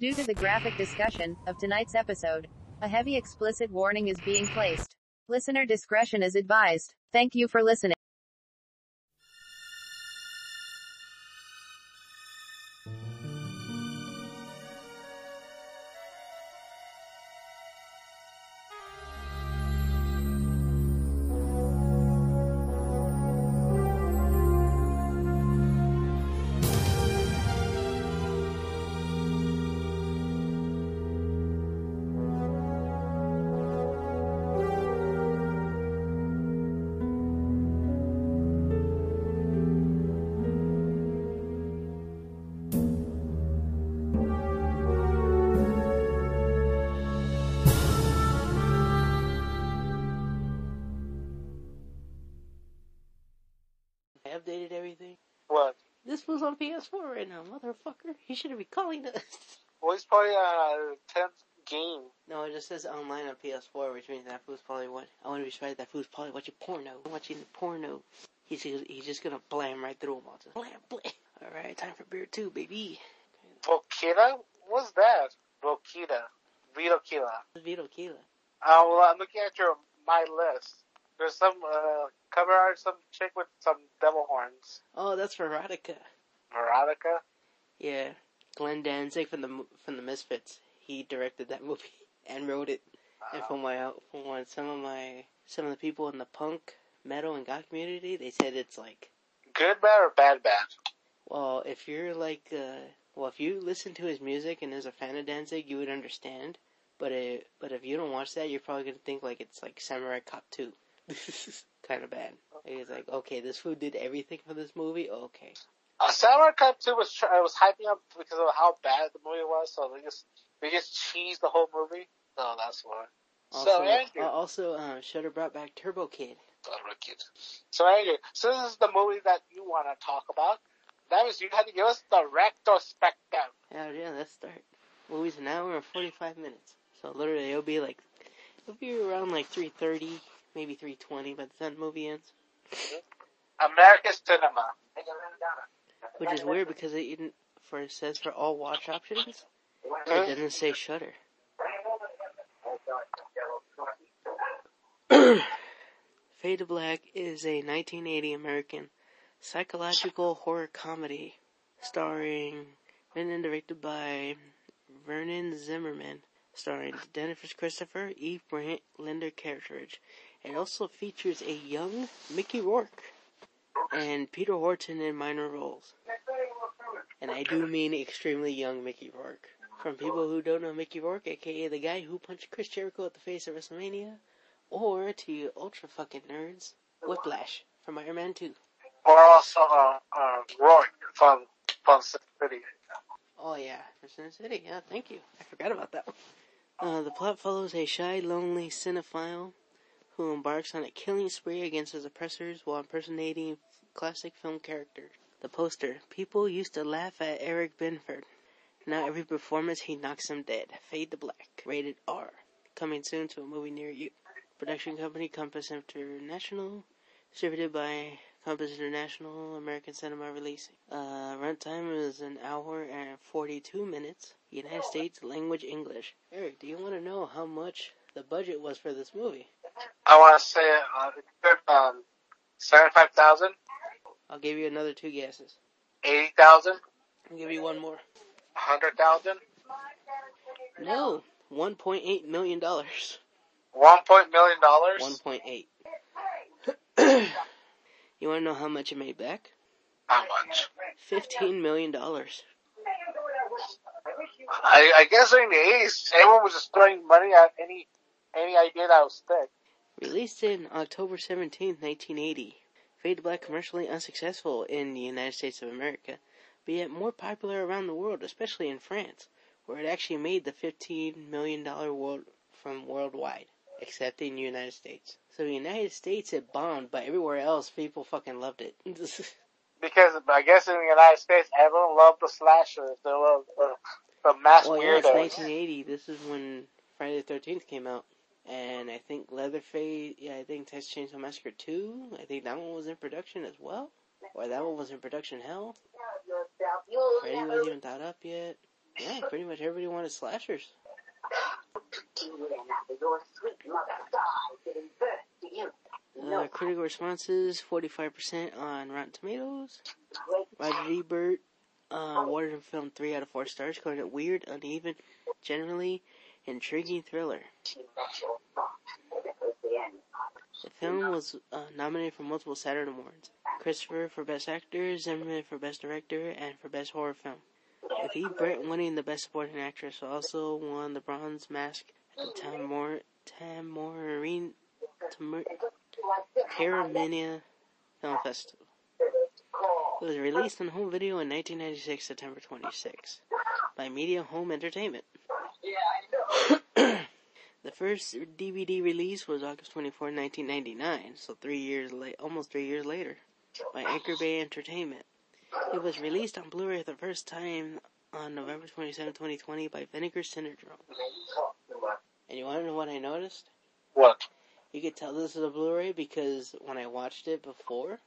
Due to the graphic discussion of tonight's episode, a heavy explicit warning is being placed. Listener discretion is advised. Thank you for listening. This was on PS4 right now, motherfucker. He shouldn't be calling us. Well, he's probably on a 10th game. No, it just says online on PS4, which means that fool's probably what? I want to be sure that fool's probably watching porno. Watching porno. He's he's just gonna blam right through them all. Just blam, blam. All right, time for beer two, baby. Volkita? What's that? Volkita. Vito Kila. Vito Kila. Uh, well, I'm looking at your my list. There's some uh, cover art, some chick with some devil horns. Oh, that's Verotika. Verotika. Yeah, Glenn Danzig from the from the Misfits. He directed that movie and wrote it. And from my from some of my some of the people in the punk, metal, and goth community, they said it's like Good bad or bad bad? Well, if you're like, uh, well, if you listen to his music and is a fan of Danzig, you would understand. But it, but if you don't watch that, you're probably gonna think like it's like Samurai Cop 2. kind of bad. It's like, okay, this food did everything for this movie. Okay. Uh, Samurai Cop 2 was uh, was hyping up because of how bad the movie was, so they just they just cheesed the whole movie. So that's why. Also, so Andrew, uh, also, uh, Shudder brought back Turbo Kid. Oh, wicked. So Andrew, so this is the movie that you want to talk about. That means you had to give us the retrospective. Yeah, yeah, let's start. Movie's an hour and 45 minutes. So literally, it'll be like, it'll be around like 3.30, maybe 3.20 by the time the movie ends. American cinema. Which is weird because it didn't, for it says for all watch options, it doesn't say Shudder. Fade to Black is a 1980 American psychological horror comedy starring, written and directed by Vernon Zimmerman, starring Jennifer Christopher, Eve Brent, Linda Kerridge. It also features a young Mickey Rourke and Peter Horton in minor roles. And I do mean extremely young Mickey Rourke. From people who don't know Mickey Rourke, aka the guy who punched Chris Jericho at the face of WrestleMania, or to you ultra fucking nerds, Whiplash from Iron Man 2. Or also uh, uh, Roy from from Sin City. Oh yeah, from Sin City. Yeah, thank you. I forgot about that one. Uh, the plot follows a shy, lonely cinephile who embarks on a killing spree against his oppressors while impersonating classic film characters. The poster: People used to laugh at Eric Binford. Now every performance he knocks them dead. Fade to black. Rated R. Coming soon to a movie near you. Production company Compass International. Distributed by Compass International, American Cinema Releasing. Uh, runtime is an hour and 42 minutes. United States language English. Eric, do you want to know how much the budget was for this movie? I want to say uh, um, seventy-five thousand, I'll give you another two guesses. eighty thousand, I'll give you one more. hundred thousand, No, 1.8 million dollars. one point million dollars. 1.8. you want to know how much it made back? How much? 15 million dollars. I, I guess in the eighties, everyone was just throwing money at any any idea that was thick. Released in October 17, 1980, Fade to Black commercially unsuccessful in the United States of America, but yet more popular around the world, especially in France, where it actually made the $15 million world from worldwide, except in the United States. So the United States it bombed, but everywhere else people fucking loved it. Because I guess in the United States, everyone loved the slashers. They loved the, the mass well, yeah, it's 1980. This is when Friday the 13th came out. And I think Leatherface, yeah, I think Texas Chainsaw Massacre 2, I think that one was in production as well. Or that one was in production hell. Freddy wasn't even thought up yet. Yeah, pretty much everybody wanted slashers. Uh, critical responses, 45% on Rotten Tomatoes. Roger Ebert uh, the film 3 out of 4 stars, calling it weird, uneven, generally intriguing thriller. The film was uh, nominated for multiple Saturn Awards. Christopher for Best Actor, Zimmerman for Best Director, and for Best Horror Film. With E. Winning the Best Supporting Actress, also won the Bronze Mask at the Tamor, Tamorin, Tamor, Film Festival. It was released on home video in 1996, September 26, by Media Home Entertainment. The first DVD release was August 24, 1999, so three years late, almost three years later, by Anchor Bay Entertainment. It was released on Blu-ray for the first time on November 27, 2020 by Vinegar Syndrome. And you want to know what I noticed? What? You could tell this is a Blu-ray because when I watched it before,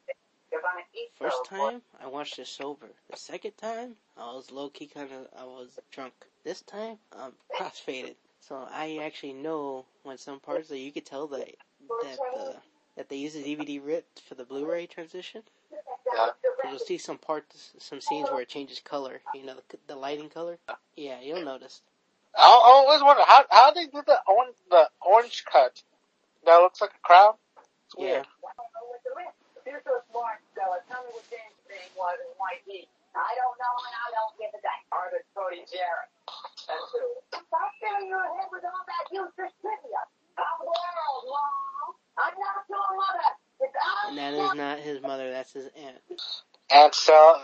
first time I watched it sober. The second time I was low key kind of I was drunk. This time I'm crossfaded, so I actually know when some parts that you could tell that that the that they use a DVD rip for the Blu-ray transition. Yeah. So you'll see some parts, some scenes where it changes color. You know, the, the lighting color. Yeah, you'll notice. I I always wonder how how they do the orange the orange cut. That looks like a crown. It's Yeah. weird. You're so smart, Stella. Tell me what James' name was and why he. I don't know and I don't give a damn. Arthur Cody Jarrett. That's who. Stop your head with all that useless trivia. I'm world, Mom. I'm not your mother. It's And that is not his mother. That's his aunt. And so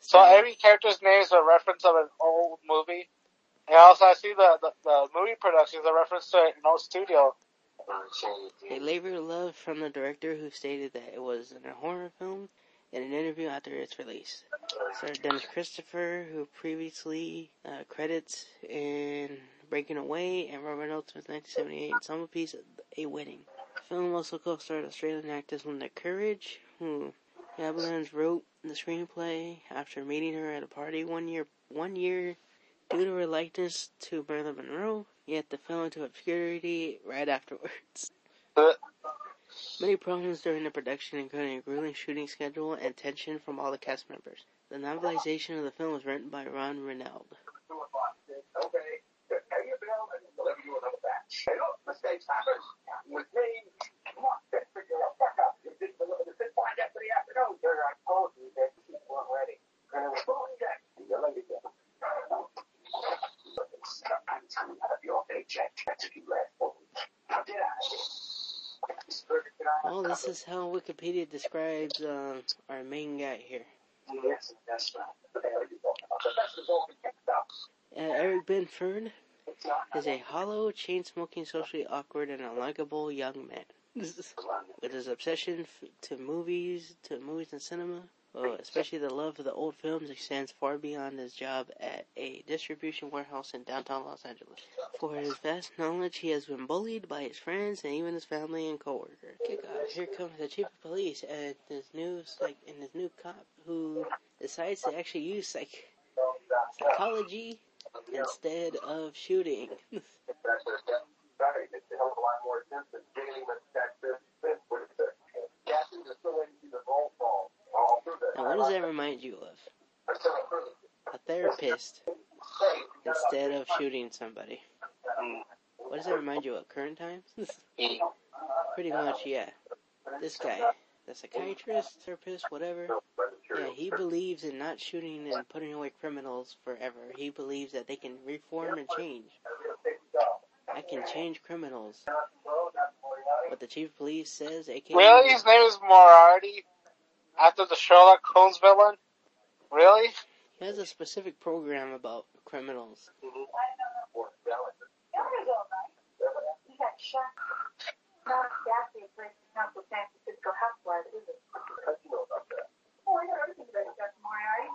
so every character's name is a reference of an old movie. And also I see the the, the movie production is a reference to an old studio. A labor of love from the director who stated that it was a horror film in an interview after its release. Sir Dennis Christopher, who previously uh, credits in Breaking Away and Robert Nelson's 1978 ensemble piece, A Wedding. The film also co-starred Australian actress Linda Kerridge, who Abelards wrote the screenplay after meeting her at a party one year one year due to her likeness to Marilyn Monroe, yet the fell into obscurity right afterwards. Uh, Many problems during the production, including a grueling shooting schedule and tension from all the cast members. The novelization of the film was written by Ron Reynald. Well, this is how Wikipedia describes uh, our main guy here. Yes, that's right. But there you go. The best is all we get stuff. Uh, Eric Binford is a hollow, chain-smoking, socially awkward, and unlikable young man. With his obsession f- to movies, to movies and cinema, well, especially the love of the old films, extends far beyond his job at a distribution warehouse in downtown Los Angeles. For his vast knowledge, he has been bullied by his friends and even his family and coworkers. Kick off. Here comes the chief of police and this new like and this new cop who decides to actually use psych psychology instead of shooting. Now, what does that remind you of? A therapist instead of shooting somebody. What does that remind you of? Current times? Pretty much, yeah. This guy, the psychiatrist, therapist, whatever. Yeah, he believes in not shooting and putting away criminals forever. He believes that they can reform and change. I can change criminals. What the chief of police says, aka Really? His name is Moriarty? After the Sherlock Holmes villain? Really? he has a specific program about criminals. He got shot. Not exactly a place to come to San Francisco housewives, is it? How do you know about that? Oh, I know everything about it, Dr. Moriarty.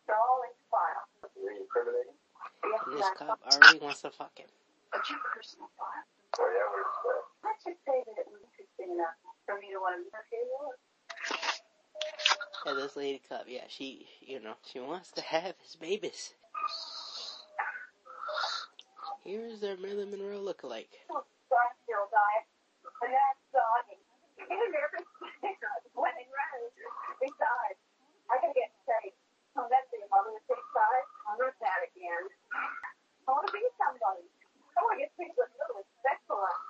It's all in the file. You're incriminating? Yes, And this Dr. cop already wants to fuck him. But your personal file. Oh yeah, what is that? Let's just say that it was interesting enough for me to want to look at yours. Yeah, this lady cop, yeah, she, you know, she wants to have his babies. Here's their Marilyn Monroe lookalike. Garfield died. And that's doggy. And every when he runs, besides, I gotta get straight. Oh, that's it. I'm gonna take sides. I'm gonna that again. I wanna be somebody. I wanna get people with little respect for us.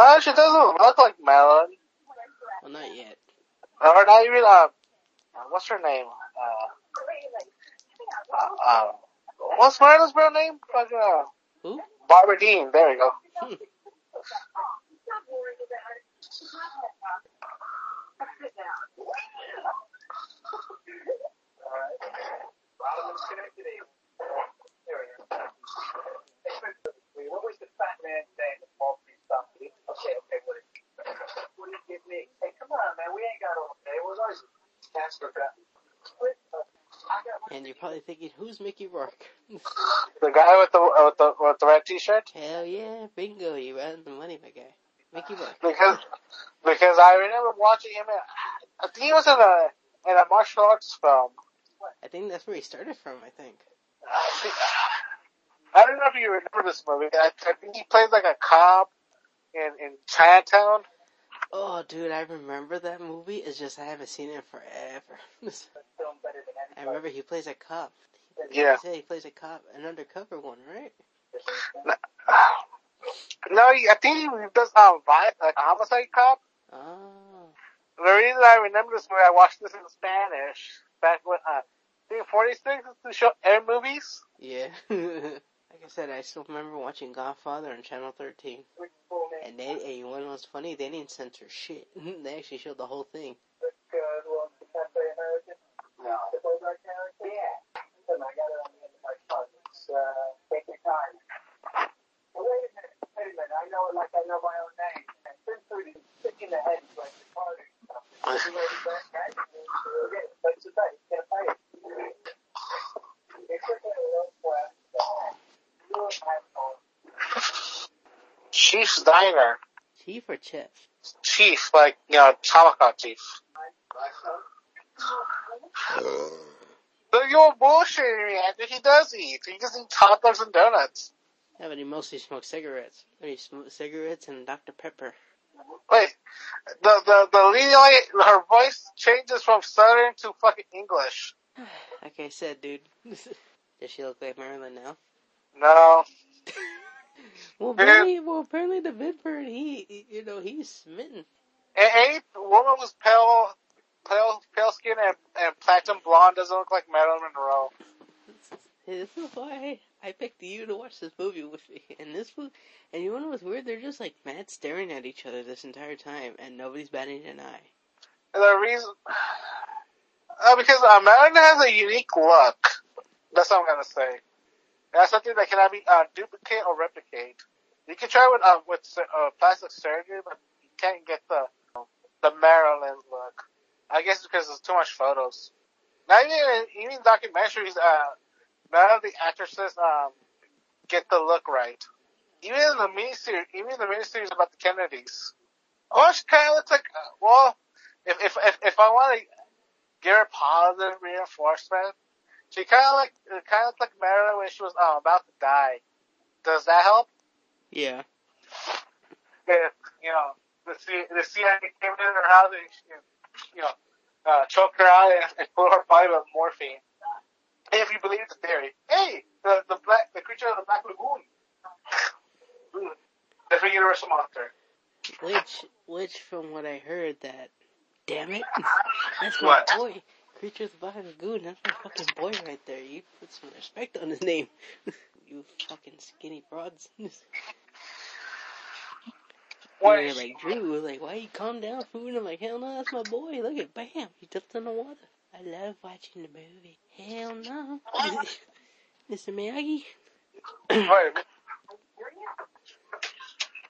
Uh, she doesn't look like Marilyn. Well, not yet. Or not even, uh, what's her name? Uh, uh, uh, what's Marilyn's real name? Like, uh, Who? Barbara Dean. There we go. Hmm. What was the fat man's name that bought me something? Okay, okay, what did what did you give me? Hey, come on, man, we ain't got all day. What was it? Casper got. I got And you're probably thinking, who's Mickey Rourke? The guy with the with the with the red T-shirt. Hell yeah, bingo, you ran the money, my guy. Mickey Rourke. Because because I remember watching him. In, I think he was in a in a martial arts film. I think that's where he started from, I think. I think- I don't know if you remember this movie. I, I think he plays like a cop in in Chinatown. Oh, dude, I remember that movie. It's just I haven't seen it forever. film better than I remember he plays a cop. Yeah. You said he plays a cop, an undercover one, right? No, he- I think he does um vi- like a homicide cop. Oh. The reason I remember this movie, I watched this in Spanish back when uh, I think 46 is the show air movies. Yeah. like I said, I still remember watching Godfather on Channel 13. Which full name? And they, and you know what's funny? They didn't censor shit. they actually showed the whole thing. Good one. Can I say American? No. The Bozark character? Yeah. Listen, I got it on the end of my tongue. It's, uh, take your time. Well, wait a minute. Wait a minute. I know it like I know my own name. And since we stick in the head like the party stuff. You ready for that, guys? Okay, let's just say, can't play it. It's just a little class. You don't have to. Chief's Chief or Chef? Chief, like you know, Tomahawk Chief. Look, you're bullshitting me, Andrew. He does eat. He just eats hot dogs and donuts. Yeah, but he mostly smokes cigarettes. I mean, smoke cigarettes and Dr. Pepper. Wait, the the the leading lady, her voice changes from Southern to fucking English. Like I said, dude. Does she look like Marilyn now? No, Well, apparently, well, apparently the Vidbird, he, he- you know, he's smitten. A- any woman who's pale, pale, pale skin and, and platinum blonde doesn't look like Marilyn Monroe. This is why I picked you to watch this movie with me. And this movie, and you know what's weird? They're just like mad staring at each other this entire time, and nobody's batting an eye. And the reason, uh, because Marilyn has a unique look. That's what I'm gonna say. That's something that cannot be uh, duplicate or replicate. You can try with uh, with uh, plastic surgery, but you can't get the the Marilyn look. I guess because there's too much photos. Not even even documentaries. Uh, none of the actresses um get the look right. Even in the miniseries, even in the miniseries about the Kennedys. Oh, she kind of looks like uh, well, if if if, if I want to give her positive reinforcement, she kind of like kind of like Marilyn when she was oh, about to die. Does that help? Yeah. If you know the C the CIA came in her house and you know uh, choked her out and, and put her body with morphine. If you believe the theory, hey, the the black the creature of the black lagoon, different universal monster. Which, which from what I heard that, damn it, that's my What? boy. Creatures of the Lagoon, that's my fucking boy right there. You put some respect on his name. you fucking skinny broads. What You're like, Drew, like, why you calm down, food? I'm like, hell no, that's my boy. Look at, bam, he jumped in the water. I love watching the movie. Hell no. Mr. Miyagi? Wait.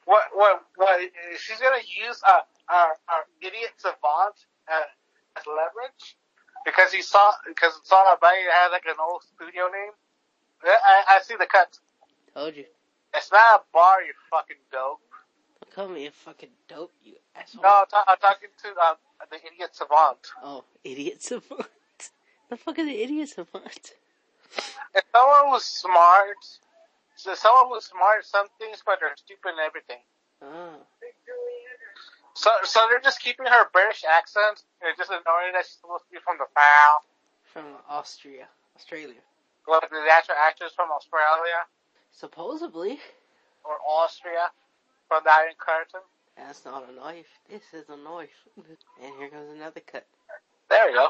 What, what, what, she's gonna use, uh, our, our idiot savant as leverage? Because he saw, because it's on our body, it has like an old studio name. I, I, I see the cut. Told you. It's not a bar, you fucking dope. Don't call me a fucking dope, you asshole. No, I'm, ta- I'm talking to, um, the idiot savant. Oh, idiot savant. the fuck is an idiot savant? If someone was smart so someone who's smart some things, but they're stupid in everything. Oh. So, so they're just keeping her British accent. They're just annoying that she's supposed to be from the South. From Austria. Australia. Like the actual actress from Australia Supposedly. or Austria from the Iron Curtain. That's not a knife. This is a knife. And here comes another cut. There we go.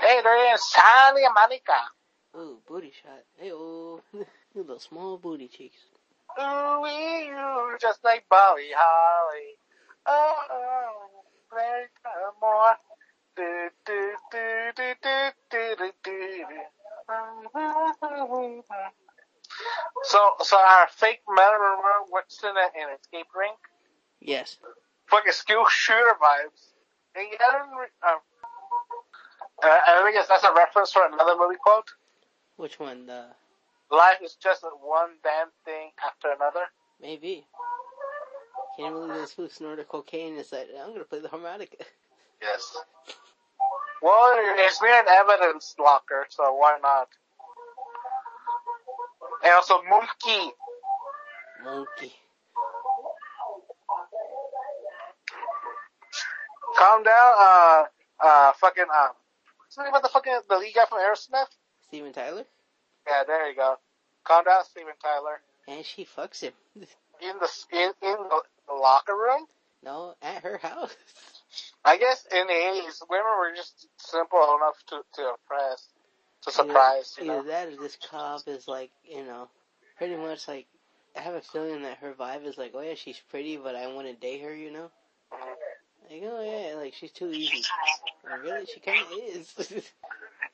Hey, there is Shani Monica. Ooh, booty shot. Hey, oh. little small booty cheeks. Ooh, you just like Bobby Holly. Oh, oh, play some more. Do, do, do, do, do, do, do, do. So, so our fake Marilyn Monroe what's in it in escape ring? Yes. Fucking skill shooter vibes. And you gotta, um, uh, I guess that's a reference for another movie quote. Which one? The Life is just one damn thing after another. maybe. Can't believe this fool snorted cocaine and said, I'm gonna play the harmonica. Yes. Well, it's near an evidence locker, so why not? And also Monkey. Monkey. Calm down, uh, uh, fucking, um, what's the name of the fucking, the lead guy from Aerosmith? Steven Tyler? Yeah, there you go. Calm down, Steven Tyler. And she fucks him. In the, in, in the, the locker room? No, at her house. I guess in the 80s, women were just simple enough to, to impress, to surprise, you know? Either that or this cop is like, you know, pretty much like, I have a feeling that her vibe is like, oh yeah, she's pretty, but I want to date her, you know? Like, oh yeah, like she's too easy. And really, she kind of is.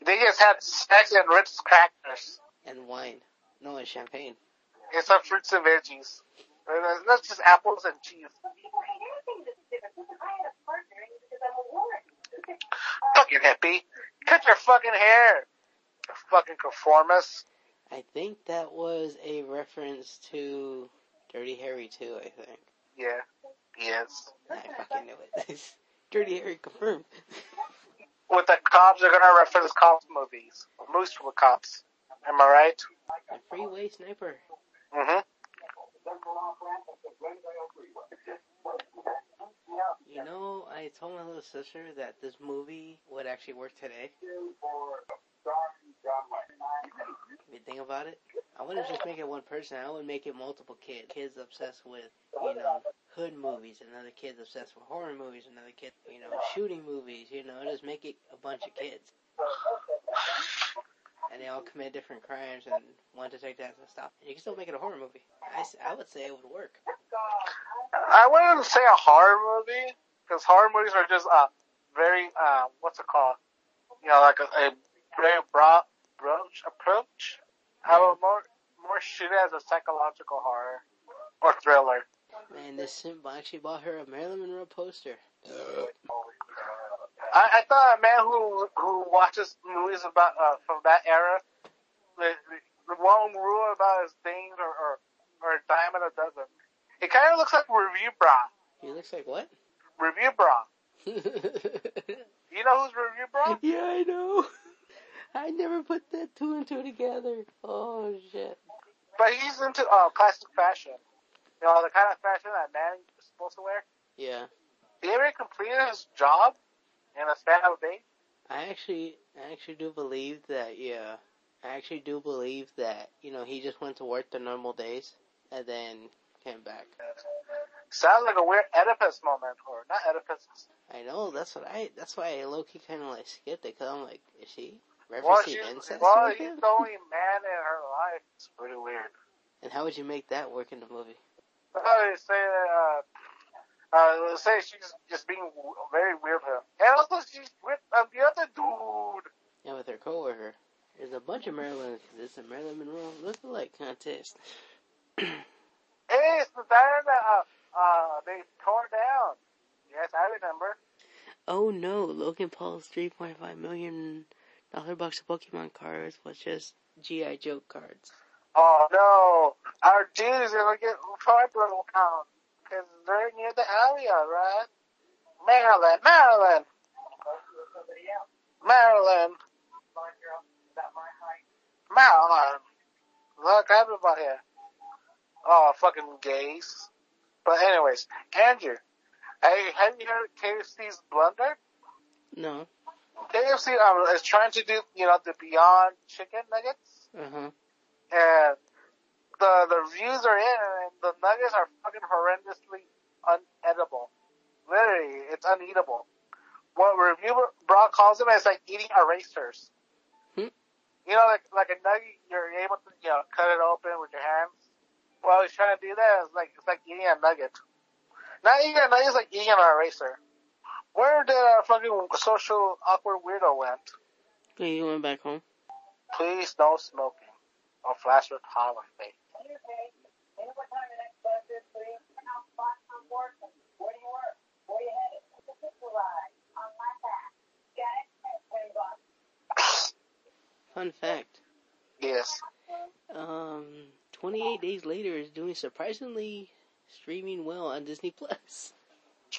They just had sex and Ritz crackers. And wine. No, and champagne. and some fruits and veggies. That's just apples and cheese. Fucking hippie. Cut your fucking hair. You fucking conformist. I think that was a reference to Dirty Harry too, I think. Yeah. Yes. I fucking knew it. Dirty Harry confirmed. With the cops, they're gonna reference cops movies. Movies the cops. Am I right? A freeway sniper. Mm-hmm. You know, I told my little sister that this movie would actually work today. If you think about it, I wouldn't just make it one person. I would make it multiple kids. Kids obsessed with, you know, hood movies. Another kid's obsessed with horror movies. Another kid, you know, shooting movies. You know, just make it a bunch of kids. And they all commit different crimes and want to take that to stop. And you can still make it a horror movie. I, I would say it would work. I wouldn't say a horror movie, because horror movies are just uh very uh what's it called? You know, like a, a very broad approach approach. I would more more shoot it as a psychological horror or thriller. Man, this simp actually bought her a Marilyn Monroe poster. I, I thought a man who who watches movies about uh from that era, the, the, one rule about his things or or, or a dime a dozen. It kind of looks like Review Bra. he looks like what? Review Bra. You know who's Review Bra? Yeah, I know. I never put that two and two together. Oh shit. But he's into uh, classic fashion. You know, the kind of fashion that man is supposed to wear. Yeah. He ever completed his job in a span of a day? I actually, I actually do believe that. Yeah, I actually do believe that. You know, he just went to work the normal days and then came back. Sounds like a weird Oedipus moment, or not Oedipus. I know. That's what I. That's why I low key kind of like skipped it because I'm like, is she Well, referencing she's, incest well, he's him? the only man in her life. It's pretty weird. And how would you make that work in the movie? I thought they say that, uh, uh, say she's just being very weird with him. And also she's with uh, the other dude. Yeah, with her coworker. There's a bunch of Marilyn. This is a Marilyn Monroe look-alike contest. Hey, it's the diner that, uh, uh, they tore down. Yes, I remember. Oh no, Logan Paul's 3.5 million dollar box of Pokemon cards was just GI Joe cards. Oh no, our dudes are gonna get tribal count because they're near the area, right? Maryland, Maryland, Maryland, Maryland. Happened about here? Oh, fucking gays. But anyways, Andrew, hey, have you heard of KFC's blunder? No. KFC um, is trying to do, you know, the Beyond Chicken Nuggets, Uh huh. and the the reviews are in, and the nuggets are fucking horrendously unedible. Literally, it's uneatable. What reviewer Brock calls them is like eating erasers. Hmm. You know, like like a nugget, you're able to you know cut it open with your hands. Well, he's trying to do that. It's like it's like eating a nugget. Not eating a nugget, it's like eating an eraser. Where did our fucking social awkward weirdo went? You went back home. Please no smoking or flash with holiday. Okay. You know what time the next bus is, please? Now, spot on work. Where do you work? Where you headed? It's a picture ride on my back. Got it? Twenty bucks. Fun fact. Yes. Um, 28 Days Later is doing surprisingly streaming well on Disney Plus.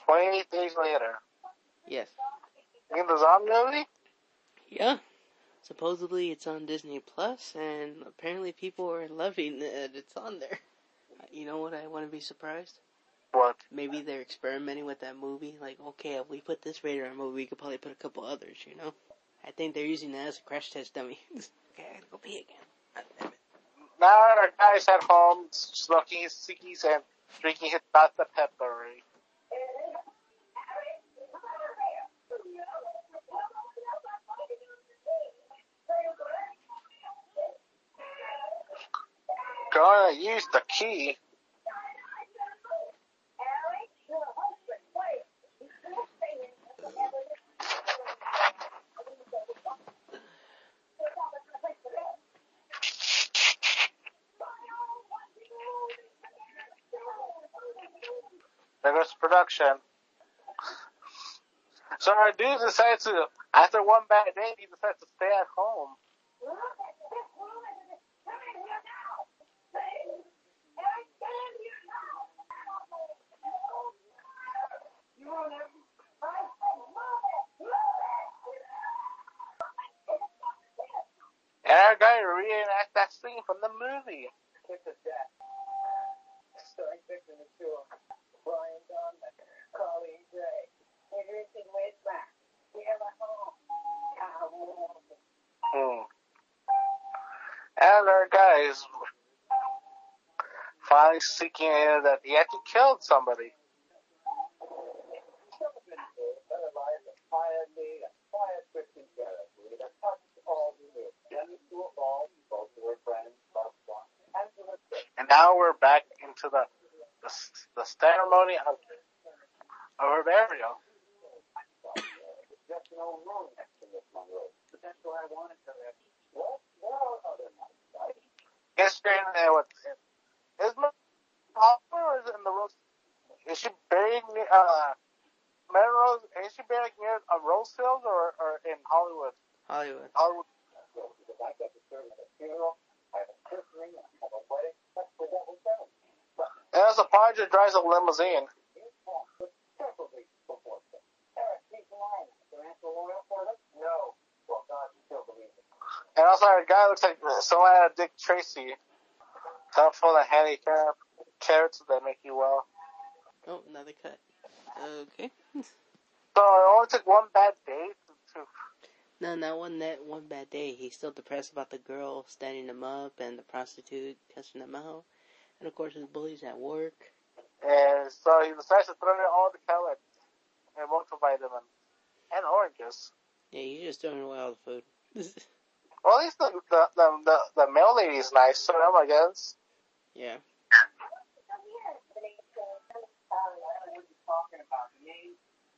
28 days later. Yes. In the zombie movie? Yeah. Supposedly it's on Disney Plus, and apparently people are loving that it's on there. You know what? I want to be surprised. What? Maybe they're experimenting with that movie. Like, okay, if we put this rated R movie, we could probably put a couple others. You know? I think they're using that as a crash test dummy. okay, I gotta go pee again. Ah, it. Now our guy's at home smoking his ciggies and drinking his Dr. Pepper. Gonna use the key. There production. So our dude decided to, after one bad day, he decided to stay at home. And our guy reenact that scene from the movie. Hmm. And our guy is finally seeking that he actually killed somebody. Now we're back into the the, the ceremony of, of her burial. Guess you're in there with is Hopper or is it in the Rose? Is she buried near uh Melrose? Is she buried near uh, Rose Hills or, or in Hollywood? Hollywood. Hollywood. There's a partner that drives a limousine. And also, our guy looks like someone out of Dick Tracy. Top full of handicap carrots that make you well. Oh, another cut. Okay. So it only took one bad day to No, not one that one bad day. He's still depressed about the girl standing him up and the prostitute cussing him out, and of course his bullies at work. and so he decides to throw in all the pellets and multivitamins and oranges. Yeah, he's just throwing away all the food. Well, at least the the the, the, the mail lady is nice to him, I guess. yeah.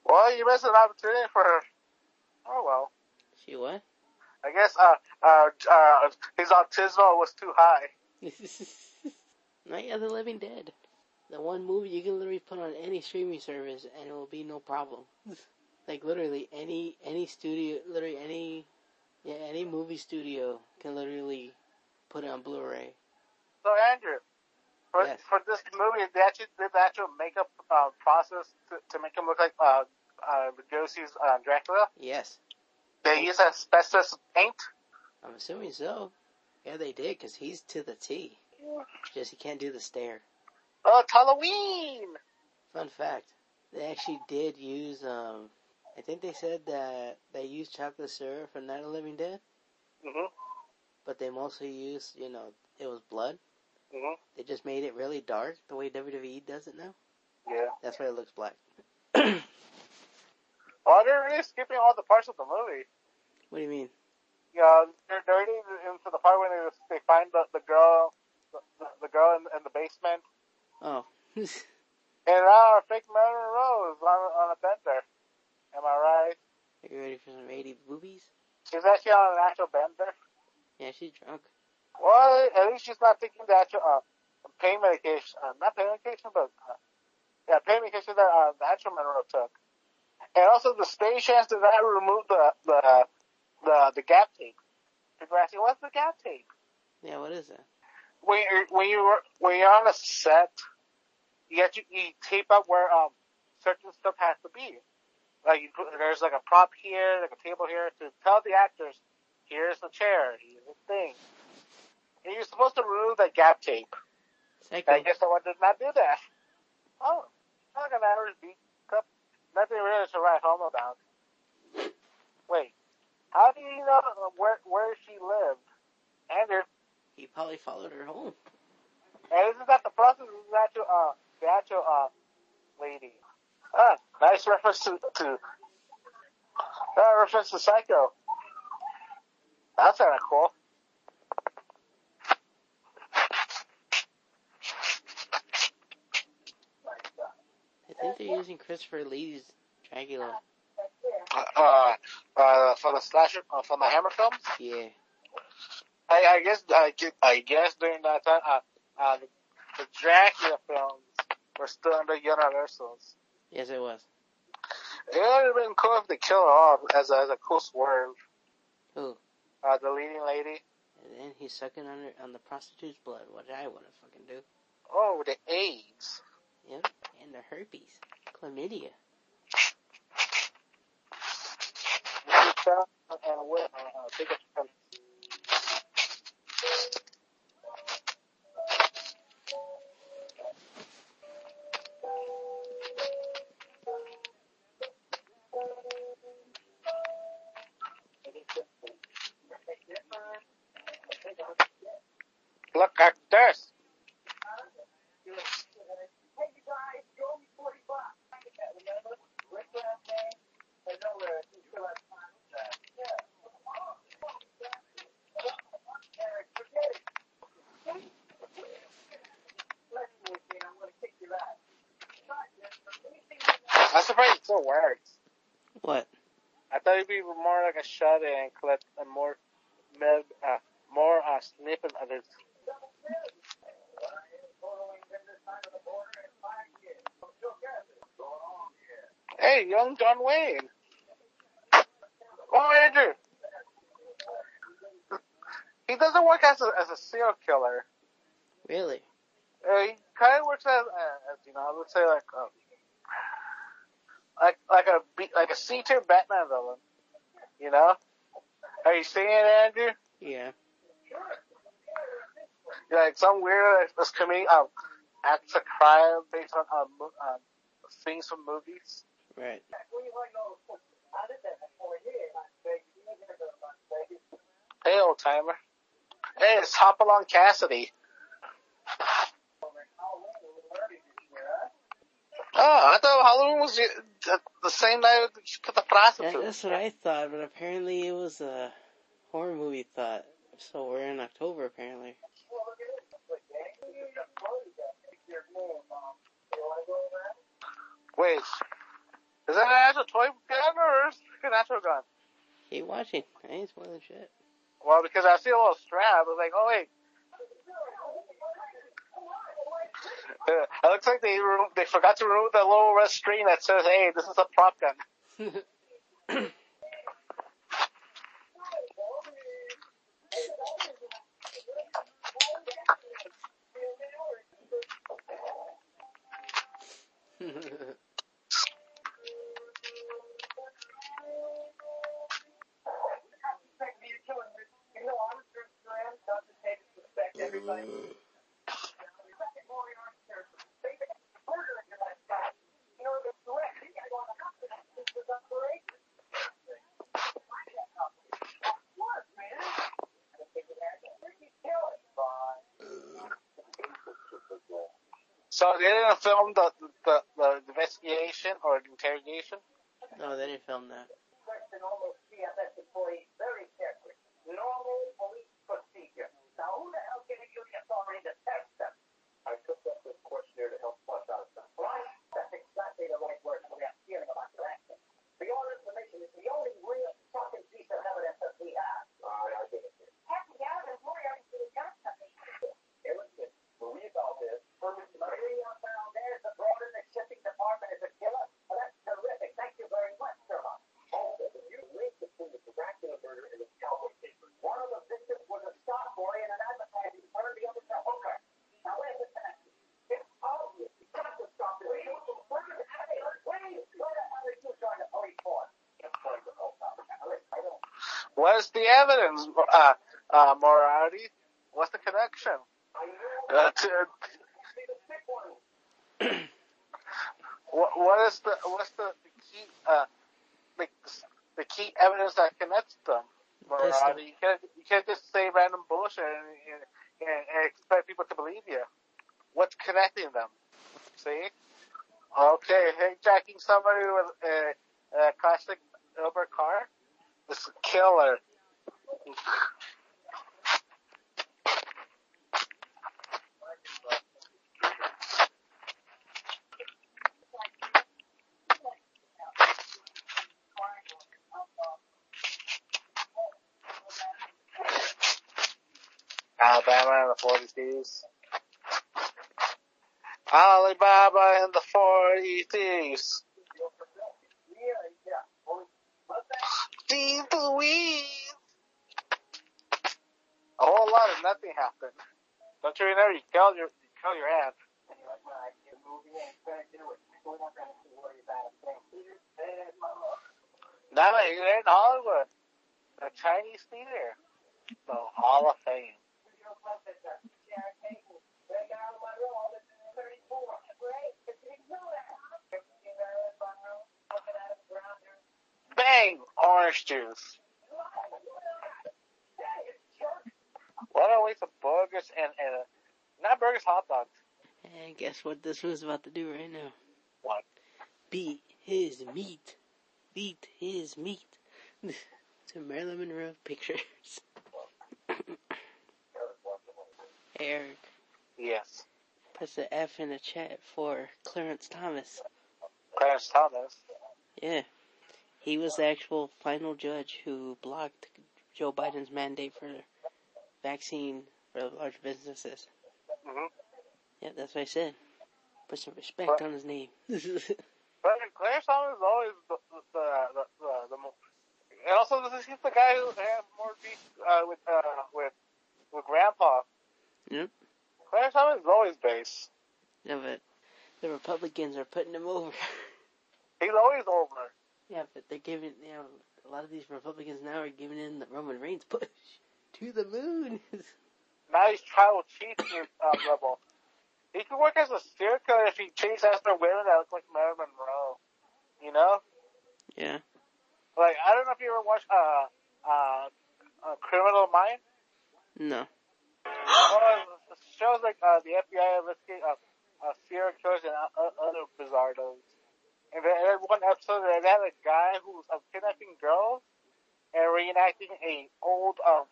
Well, you missed an opportunity for her. Oh well. She what? I guess uh uh uh his autism was too high. Night of the Living Dead. The one movie you can literally put on any streaming service and it will be no problem. like literally any any studio, literally any yeah any movie studio can literally put it on Blu-ray. So Andrew, for Yes. for this movie, they actually did the actual makeup uh, process to, to make him look like uh uh Lugosi's uh, Dracula. Yes, They use asbestos paint. I'm assuming so. Yeah, they did, because he's to the T. Just he can't do the stare. Oh, it's Halloween! Fun fact, they actually did use, um, I think they said that they used chocolate syrup for Night of the Living Dead, hmm but they mostly used, you know, it was blood. hmm They just made it really dark, the way WWE does it now. Yeah. That's why it looks black. Oh, they're really skipping all the parts of the movie. What do you mean? Yeah, they're dirty into the part when they, they find the, the girl, the, the girl in, in the basement. Oh. And now our fake Marilyn Rose on, on a bender. Am I right? Are you ready for some 80 boobies? She's actually on an actual bender. Yeah, she's drunk. Well, at least she's not taking the actual uh, pain medication. Uh, not pain medication, but uh, yeah, pain medication that uh, the actual Monroe took. And also, the stage stations did not remove the the the the gap tape. People are asking, "What's the gap tape?" Yeah, what is that? When you're when you were when you're on a set, you have to you tape up where um certain stuff has to be. Like you put, there's like a prop here, like a table here to tell the actors, here's the chair, here's the thing. And you're supposed to remove that gap tape. Psycho. I guess someone did not do that. Oh, look at that beat cup. Nothing really to write home about. Wait, how do you know where where she lived? Andrew, He probably followed her home. and this is not the process. This is the actual uh uh lady. Ah, nice reference to to uh, reference to Psycho. That's kind of cool. I think they're using Christopher Lee's Dracula. Uh, uh, from the slasher, uh, from the Hammer films. Yeah. I, I guess I, I guess during that time, uh, uh, the, the Dracula films were still under Universal's. Yes, it was. It would have been cool if they killed her off as a, as a cool swerve. Who? Uh, the leading lady. And then he's sucking on her, on the prostitute's blood, which I want to fucking do. Oh, the AIDS. Yep. And the herpes. Chlamydia. And with, uh, uh, big offense. Look at this. I'm surprised it still works. What? I thought it'd be more like a shut in clip and more, med, uh, more uh, snippet of it. Hey, young John Wayne. Oh, Andrew. He doesn't work as a, as a serial killer. Really? Uh, he kind of works as, uh, as you know, let's say like um, like like a B- like a C tier Batman villain. You know? Are you seeing it, Andrew? Yeah. Like some weird that's committing um acts of crime based on um, mo- um things from movies. Right. Hey, old timer. Hey, it's Hopalong Cassidy. Oh, I thought Halloween was the, the, same night put the Yeah, prostitute. that's what I thought, but apparently it was a horror movie thought. So we're in October, apparently. Wait, is that an actual toy gun or is it an actual gun? Keep watching. I ain't spoiling shit. Well, because I see a little strap, I was like, oh wait. It looks like they they forgot to remove the little red screen that says, "Hey, this is a prop gun." film the, the, the investigation or interrogation? No, they didn't film that. question almost CFS employees very carefully. Normal police procedure. Now, who the hell giving you the authority to test them? I took up this questionnaire to help flush out some. Right? That's exactly the right word we have feeling about your action. For your information, it's the only real fucking piece of evidence that we have. I, I get it. Heck, yeah, the lawyer should have done something. Hey, listen, when we about this, Maria found there's the broad in the shipping department is a killer. Well, that's terrific. Thank you very much, Sherlock. Also, the new link between the Dracula murder and the cowboy papers. One of the victims was a stock boy in an advertising firm, the other a hooker. Now, where's the connection? It's obvious. You got to stop this. Wait, wait, wait. What the hell are you trying to police for? Just trying to help out. Now, listen, I don't What's the evidence, uh, uh, morality? What's the connection? The sick one. what, what is the, what's the, the key, uh, like, the key evidence that connects them? Morality. You can't, you can't just say random bullshit and, and, and expect people to believe you. What's connecting them? See? Okay, hijacking somebody with a, a classic? This is killer. Alabama and the 40 Thieves. Alibaba and the 40 Thieves. Steve Louise. A whole lot of nothing happened. You remember? Your, you killed your aunt. Now you're in Hollywood. The Chinese theater. The Hall of Fame. Bang! Orange juice. What a waste of burgers and, and not burgers, hot dogs. And guess what this was about to do right now? What? Beat his meat. Beat his meat. to Marilyn Monroe pictures. Eric, Yes. press the F in the chat for Clarence Thomas. Clarence Thomas. Yeah. He was the actual final judge who blocked Joe Biden's mandate for vaccine for large businesses. Yeah, that's what I said. Put some respect on his name. But Clarence Thomas is always the the the, the, the mo- and also this is he's the guy who had more beef uh, with uh, with with Grandpa. yep. Clarence Thomas is always base. Yeah, but the Republicans are putting him over. He's always over. yeah, but they're giving, you know, a lot of these Republicans now are giving in the Roman Reigns push to the moon. Now he's tribal chief uh, rebel. He could work as a serial killer if he chased after women that look like Marilyn Monroe. You know, yeah. like I don't know if you ever watched uh uh, uh Criminal Mind. No. well, it shows like uh, the FBI investigating uh, uh, serial killers and uh, other bizarros. And then there's one episode that they had a guy who was uh, kidnapping girls and reenacting a old um,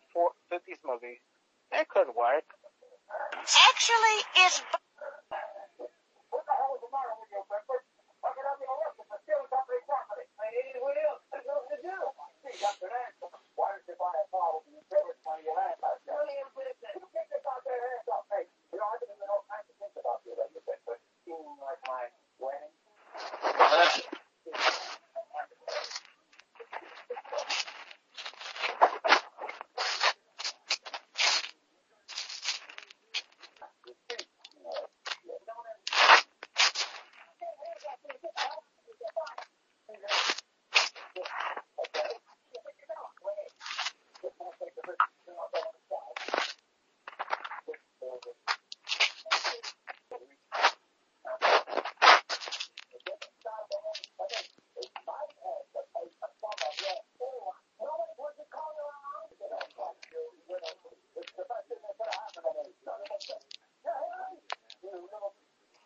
50s movie. That could work. Actually, it's What the hell is See, that's an answer. Why did you buy a car with the insurance money you had? That's the only business. You get this out there hands up, hey. You know, I've been in all kinds of things about you lately, Binford. Seeming like my wedding.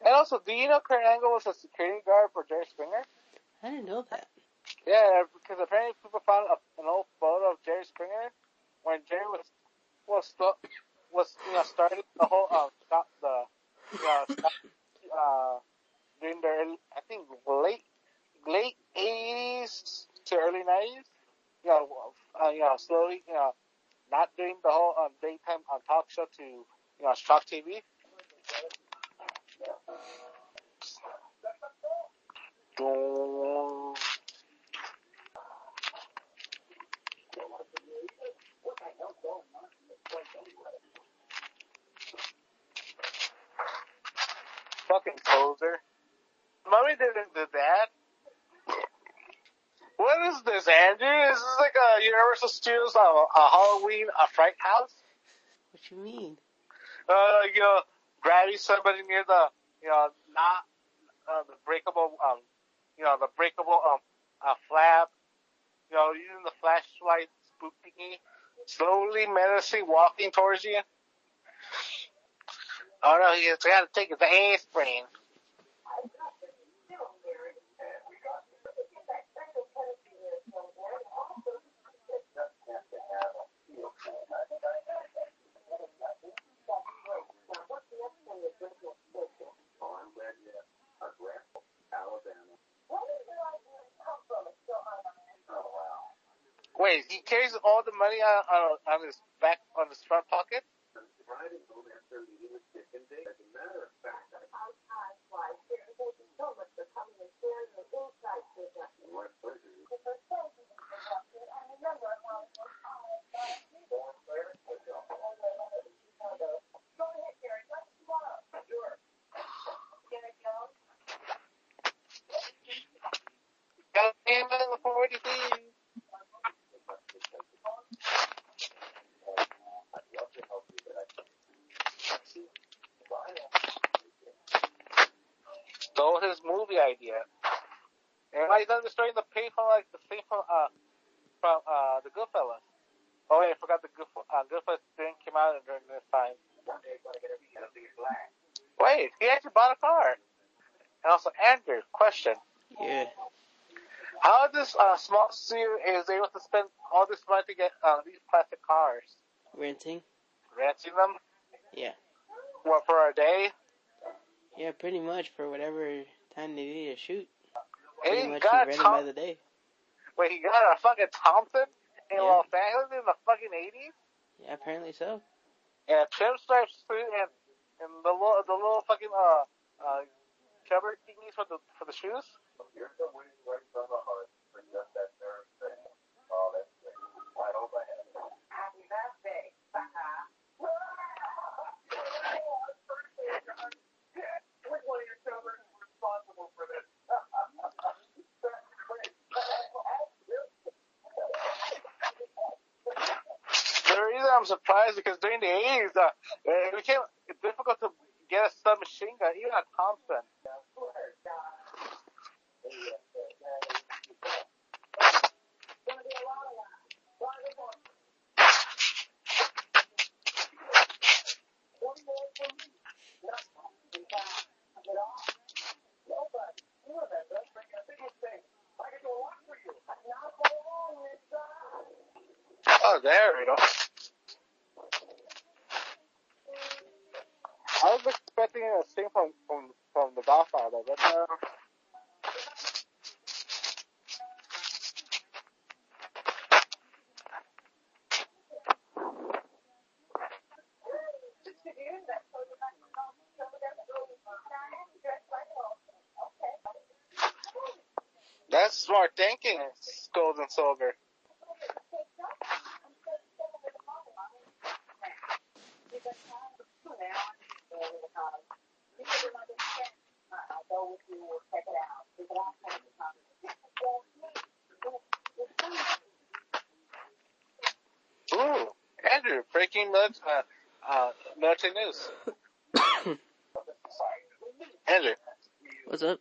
And also, do you know Kurt Angle was a security guard for Jerry Springer? I didn't know that. Yeah, because apparently people found a, an old photo of Jerry Springer when Jerry was was was you know starting the whole uh stop the you know stop, uh during the early, I think late late eighties to early nineties. You know, uh, you know, slowly, you know, not doing the whole um, daytime on talk show to you know Shock TV. Fucking poser. Mommy didn't do that. What is this, Andrew? Is this like a Universal Studios uh, a Halloween a fright house? What you mean? Uh, you know, grabbing somebody near the, you know, not uh, the breakable, um, you know, the breakable um, uh, flap. You know, using the flashlight spook thingy, slowly, menacing, walking towards you. Oh no, he's got to take his aspirin. Wait, he carries all the money on, on, on his back, on his front pocket? The 40 feet. Stole his movie idea. And why not destroying the pay from like the thing from uh from uh the Goodfellas. Oh wait, I forgot the Good uh, Goodfellas didn't come out during this time. Wait, he actually bought a car. And also Andrew, question. Yeah. How this uh, small studio is able to spend all this money to get uh, these plastic cars? Renting? Renting them? Yeah. What, for a day? Yeah, pretty much for whatever time they need to shoot. And Pretty he much got rent them by the day. Wait, he got a fucking Thompson in Yeah. Los Angeles in the fucking 80s? Yeah, apparently so. And a trim stripe suit and, and the little, the little fucking, uh, uh, cover thingies for the, for the shoes? Happy birthday, sucker. Which one of your children is responsible for this? The reason I'm surprised because during the 80s, uh, it became difficult to get a submachine gun, even a Thompson. Oh, there we go. Scene from, from, from The Godfather, but uh, that's smart thinking, gold and silver. Ooh, Andrew, breaking mil- uh, uh, military news. Andrew, What's up?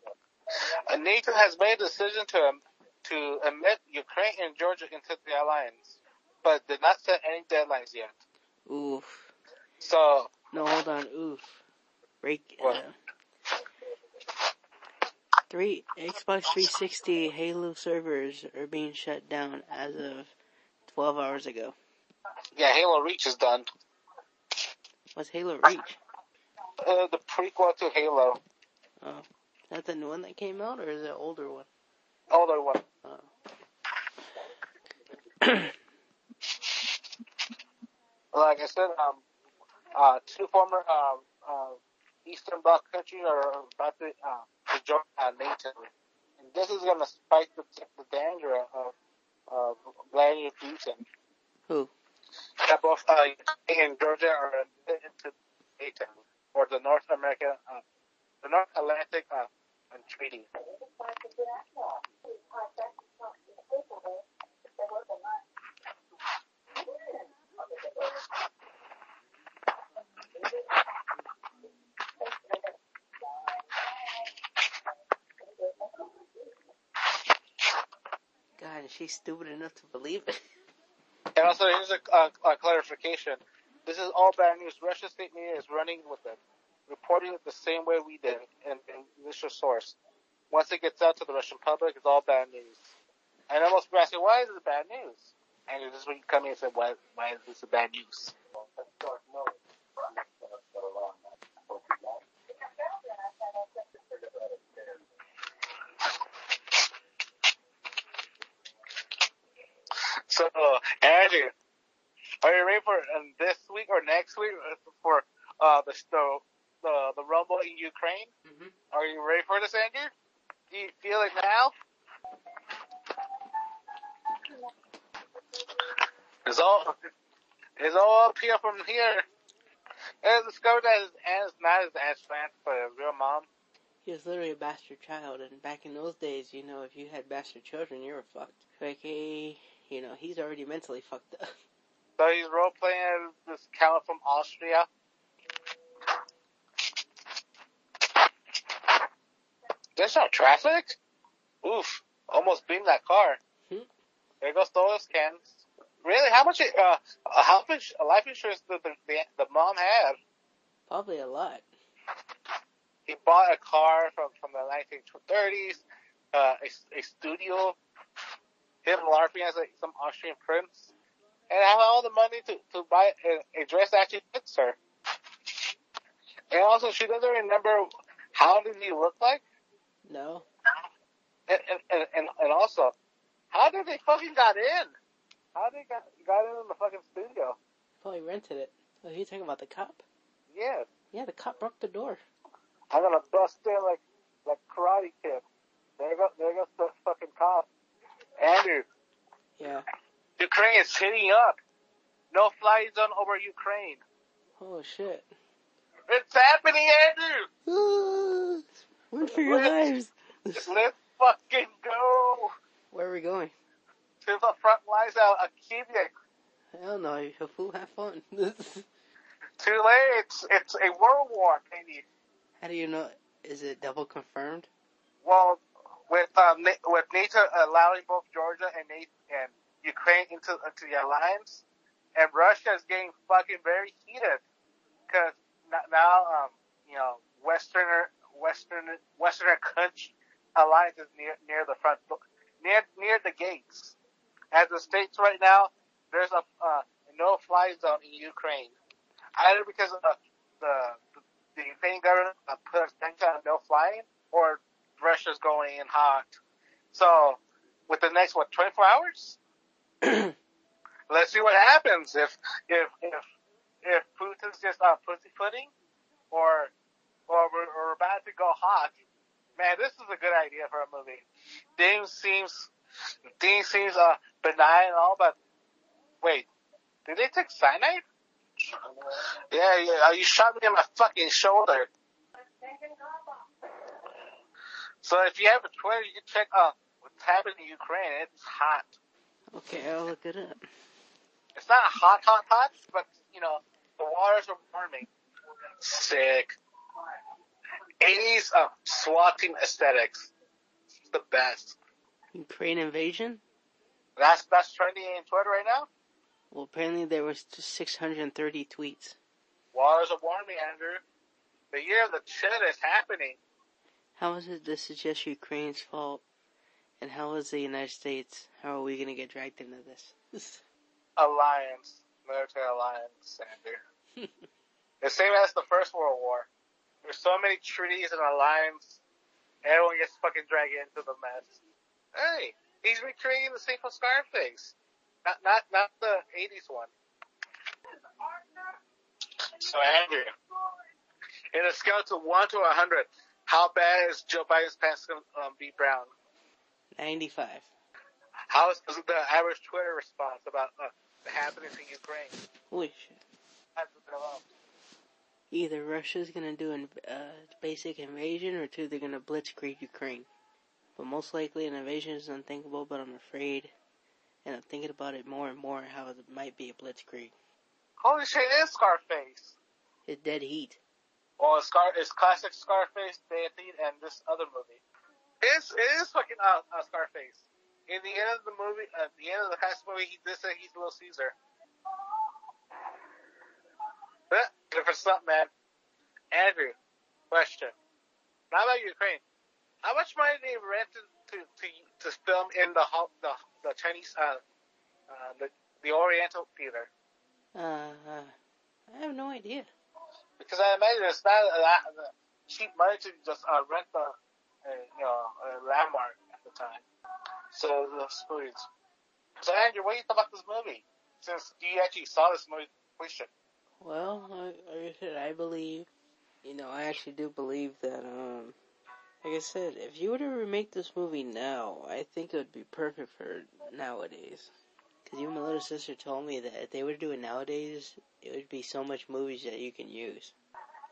uh, NATO has made a decision to um, to admit Ukraine and Georgia into the alliance, but did not set any deadlines yet. Oof. So, No, hold on. Oof. Break. What? Uh, Three Xbox 360 Halo servers are being shut down as of 12 hours ago. Yeah, Halo Reach is done. What's Halo Reach? Uh, the prequel to Halo. Oh, is that the new one that came out, or is it an older one? Older one. Oh. Like I said, um, uh, two former uh, uh, Eastern Bloc countries are about to, uh, to join uh, NATO, and this is going to spike the, the danger of uh, Vladimir Putin. Who? That both uh, in Georgia are into NATO or the North America, uh, the North Atlantic uh, Treaty. God, is she stupid enough to believe it? And also, here's a, a, a clarification. This is all bad news. Russian state media is running with it, reporting it the same way we did in, in initial source. Once it gets out to the Russian public, it's all bad news. And most people ask me, why is it bad news? And this is when you come in and say, why, why is this bad news? So, Andrew, are you ready for um, this week or next week for uh, the, the the the rumble in Ukraine? Mm-hmm. Are you ready for this, Andrew? Do you feel it now? It's all it's all up here from here. And discovered that his aunt's not his aunt's aunt, but a real mom. He was literally a bastard child, and back in those days, you know, if you had bastard children, you were fucked. Like, hey, you know, he's already mentally fucked up. So he's role playing this count from Austria. There's no traffic? Oof. Almost beamed that car. Hmm. There goes those cans. Really? How much, uh, how much life insurance did the, the, the mom have? Probably a lot. He bought a car from, from the 1930s, uh, a, a studio, him LARPing as a, some Austrian prince, and have all the money to, to buy a, a dress that actually fits her. And also, she doesn't remember how did he look like, No? and and and, and, also, how did they fucking got in? How they got got in the fucking studio? Probably rented it. Are you talking about the cop? Yes, Yeah, the cop broke the door. I'm gonna bust in like like Karate Kid. There goes there goes the fucking cop. Andrew, Yeah. Ukraine is hitting up. No fly zone over Ukraine. Oh shit. It's happening, Andrew. Run for your lives. Let's fucking go Where are we going? to the front lines of of Kiev. Hell no, you fool, have fun. Too late. It's it's a world war, baby. How do you know? Is it double confirmed? Well, with um, with NATO allowing both Georgia and and Ukraine into into the alliance, and Russia is getting fucking very heated because now um you know Westerner Western Westerner country alliance is near near the front near near the gates. As it states right now, there's a uh, no fly zone in Ukraine, either because of the the, the Ukrainian government uh, put a on no flying, Russia's going in hot. So, with the next what 24 hours, let's see what happens if if if if Putin's just uh, pussyfooting, or or we're, we're about to go hot. Man, this is a good idea for a movie. Things seems things seems uh benign and all, but wait, did they take cyanide? Yeah, yeah. uh, You shot me in my fucking shoulder. So if you have a Twitter, you can check uh what's happening in Ukraine. It's hot. Okay, I'll look it up. It's not hot, hot, hot, but you know the waters are warming. Sick. 80s uh, SWAT team aesthetics. It's the best. Ukraine invasion? That's that's trending in Twitter right now. Well, apparently there was just 630 tweets. Waters are warming, Andrew. The year of the shit is happening. How is it this is just Ukraine's fault? And how is the United States, how are we gonna get dragged into this? Alliance, military alliance, Andrew. the same as the First World War. There's so many treaties and alliance. Everyone gets fucking dragged into the mess. Hey, he's recreating the same for Scarface. Not, not, not the 80s one. So Andrew, in a scale to 1 to 100, how bad is Joe Biden's pants gonna um, be brown? 95. How is the average Twitter response about uh, the happening in Ukraine? Holy shit. That's what they're. Either Russia's gonna do a uh, basic invasion, or two, they're gonna blitzkrieg Ukraine. But most likely, an invasion is unthinkable. But I'm afraid, and I'm thinking about it more and more, how it might be a blitzkrieg. Holy shit, it is Scarface. It's dead heat. Or Scar, it's classic Scarface, Deity, and this other movie. It's, it is fucking uh, uh, Scarface. In the end of the movie, at the end of the classic movie, he did say he's Little Caesar. But, different stuff, man. Andrew, question. How about Ukraine. How much money did they rent to, to, to, to film in the, the, the Chinese, uh, uh, the, the Oriental Theater? Uh, uh, I have no idea. Because I imagine it's not a lot cheap money to just uh, rent uh, you know, a landmark at the time. So the movies. So Andrew, what do you think about this movie? Since you actually saw this movie, question. Well, like I said, I believe, you know, I actually do believe that, um, like I said, if you were to remake this movie now, I think it would be perfect for nowadays. Because even my little sister told me that if they were to do it nowadays, it would be so much movies that you can use.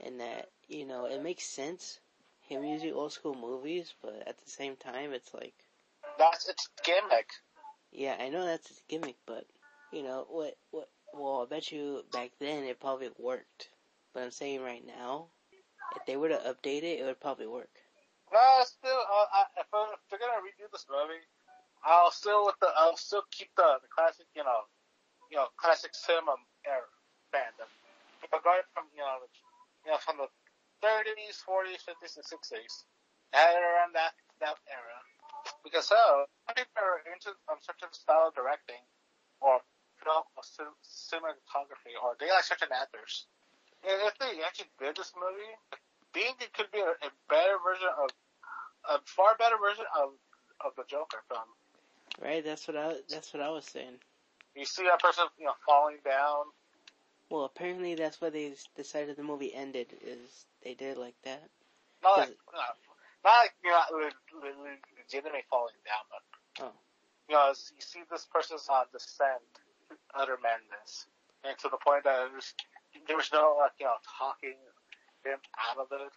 And that, you know, it makes sense, him using old school movies, but at the same time, it's like, That's its gimmick. yeah, I know that's his gimmick, but, you know, what, what, well, I bet you back then it probably worked. But I'm saying right now, if they were to update it, it would probably work. No, still, uh, I, if, I, if they're gonna redo this movie, I'll still with the, I'll still keep the, the classic, you know, you know, classic cinema era fandom. But going from, you know, the, you know, from the 30s, 40s, 50s, and 60s, and around that that era, because so people are into um, certain style of directing, or film or cin- cinematography, or they like certain actors. And if they actually did this movie, think it could be a, a better version of, a far better version of of the Joker film. Right? That's what I, that's what I was saying. You see that person, you know, falling down. Well, apparently that's why they decided the movie ended, is they did it like that. Not like, not, not like you know, le- le- le- legitimately falling down, but Oh. you know, you see this person's on descent, to utter madness, and to the point that it was, there was no like you know talking him out of it.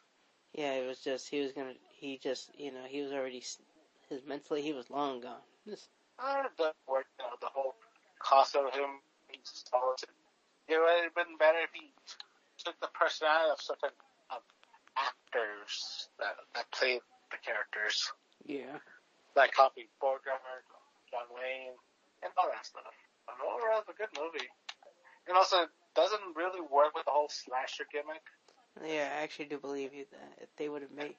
Yeah, it was just, he was gonna, he just, you know, he was already, his mentally, he was long gone. Just, Uh, doesn't work. Know, the whole concept of him being solitude. It would have been better if he took the personality of certain um, actors that that played the characters. yeah. like Humphrey Bogart, John Wayne, and all that stuff. But overall, it's a good movie. And also, it doesn't really work with the whole slasher gimmick. Yeah, I actually do believe you that if they would have made,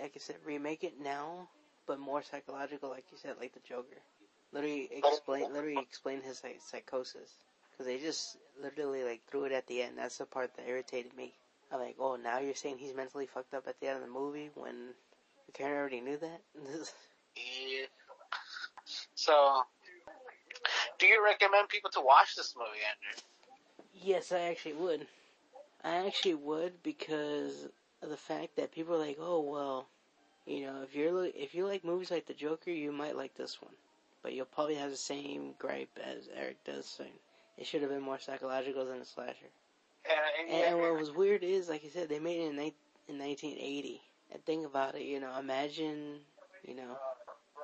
like I said, remake it now, but more psychological, like you said, like the Joker. Literally explain, literally explain his like, psychosis, because they just literally like threw it at the end. That's the part that irritated me. I'm like, oh, now you're saying he's mentally fucked up at the end of the movie when the of already knew that. Yeah. So, do you recommend people to watch this movie, Andrew? Yes, I actually would. I actually would because of the fact that people are like, oh well, you know, if you're if you like movies like The Joker, you might like this one, but you'll probably have the same gripe as Eric does. Saying it should have been more psychological than a slasher. And, And, and what was weird is, like I said, they made it in, ni- in 1980. And think about it, you know, imagine, you know,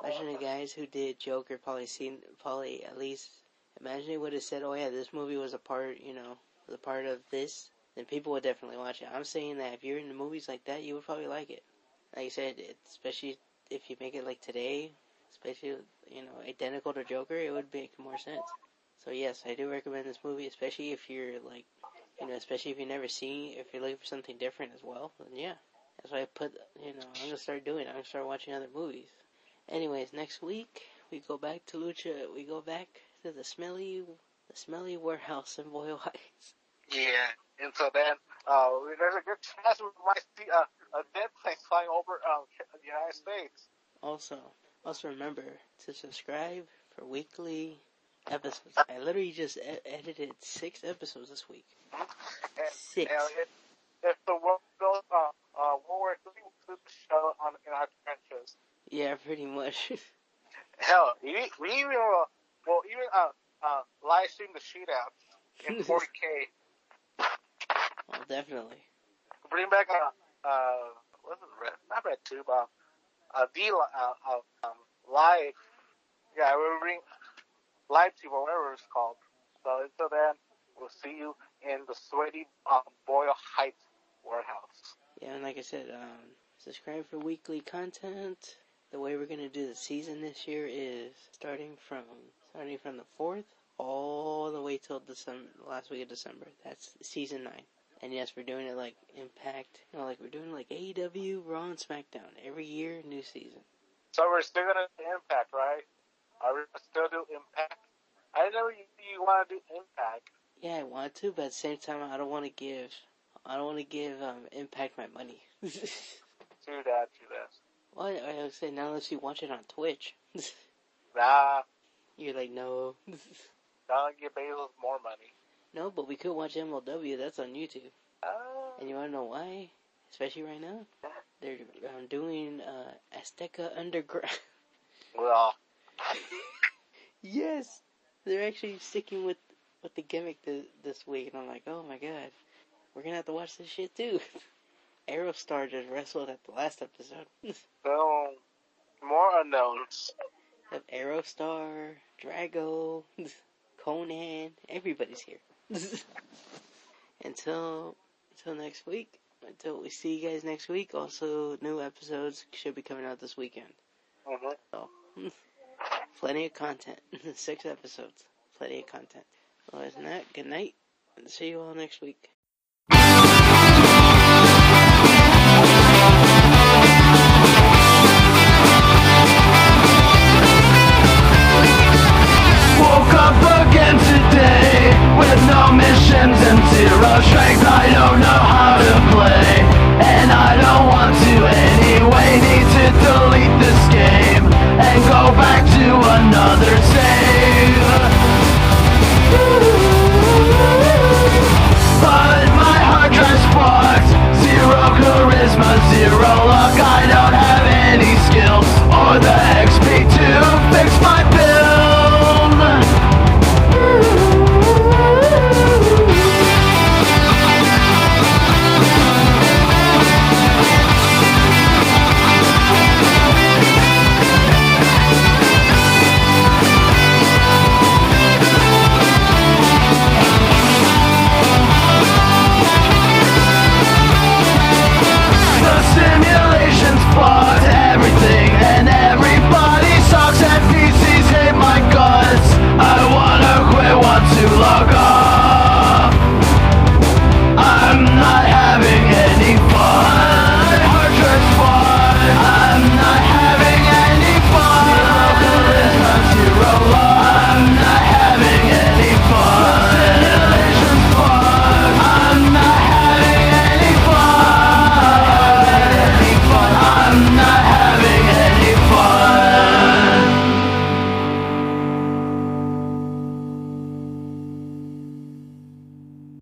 imagine the guys who did Joker probably seen, probably at least, imagine they would have said, oh yeah, this movie was a part, you know, was a part of this, then people would definitely watch it. I'm saying that if you're into movies like that, you would probably like it. Like I said, especially if you make it like today, especially, you know, identical to Joker, it would make more sense. So yes, I do recommend this movie, especially if you're like, you know, especially if you've never seen, if you're looking for something different as well, then yeah. That's why I put, you know, I'm gonna start doing it. I'm gonna start watching other movies. Anyways, next week we go back to Lucha. We go back to the smelly, the smelly warehouse in Boyle Heights. Yeah. And so then, uh, there's a good chance we might see a, a dead plane flying over um, the United States. Also, also remember to subscribe for weekly episodes. I literally just e- edited six episodes this week. And, Six. and if, if the world goes, uh, uh, World War III, we'll show on, in our trenches. Yeah, pretty much. Hell, we, we even will even, uh, uh, live stream the shootouts in 4K. well, definitely. Bring back, uh, uh, what's it, Red, not Red Tube, uh, uh, uh, uh, um, live, yeah, we'll bring live tube or whatever it's called. So until then, we'll see you in the sweaty, um, Boyle Heights warehouse. Yeah, and like I said, um, subscribe for weekly content. The way we're gonna do the season this year is starting from starting from the fourth all the way till December, last week of December. That's season nine. And yes, we're doing it like Impact, you know, like we're doing like AEW, Raw, and SmackDown every year, new season. So we're still gonna do Impact, right? Are we gonna still do Impact? I know you, you want to do Impact. Yeah, I want to, but at the same time, I don't want to give, I don't want to give um, Impact my money. Do that, do that. well, I would say now unless you watch it on Twitch, Nah, you're like no. don't give Bezos more money. No, but we could watch MLW. That's on YouTube. Oh, And you want to know why? Especially right now, they're um, doing uh, Azteca Underground. well, yes, they're actually sticking with with the gimmick th- this week, and I'm like, oh my god, we're gonna have to watch this shit too. Aerostar just wrestled at the last episode so more unknowns. of Aerostar, Drago, Konnan. Everybody's here. until until next week. Until we see you guys next week. Also, new episodes should be coming out this weekend. hmm So, plenty of content. Six episodes. Plenty of content. Other than that, good night. And see you all next week.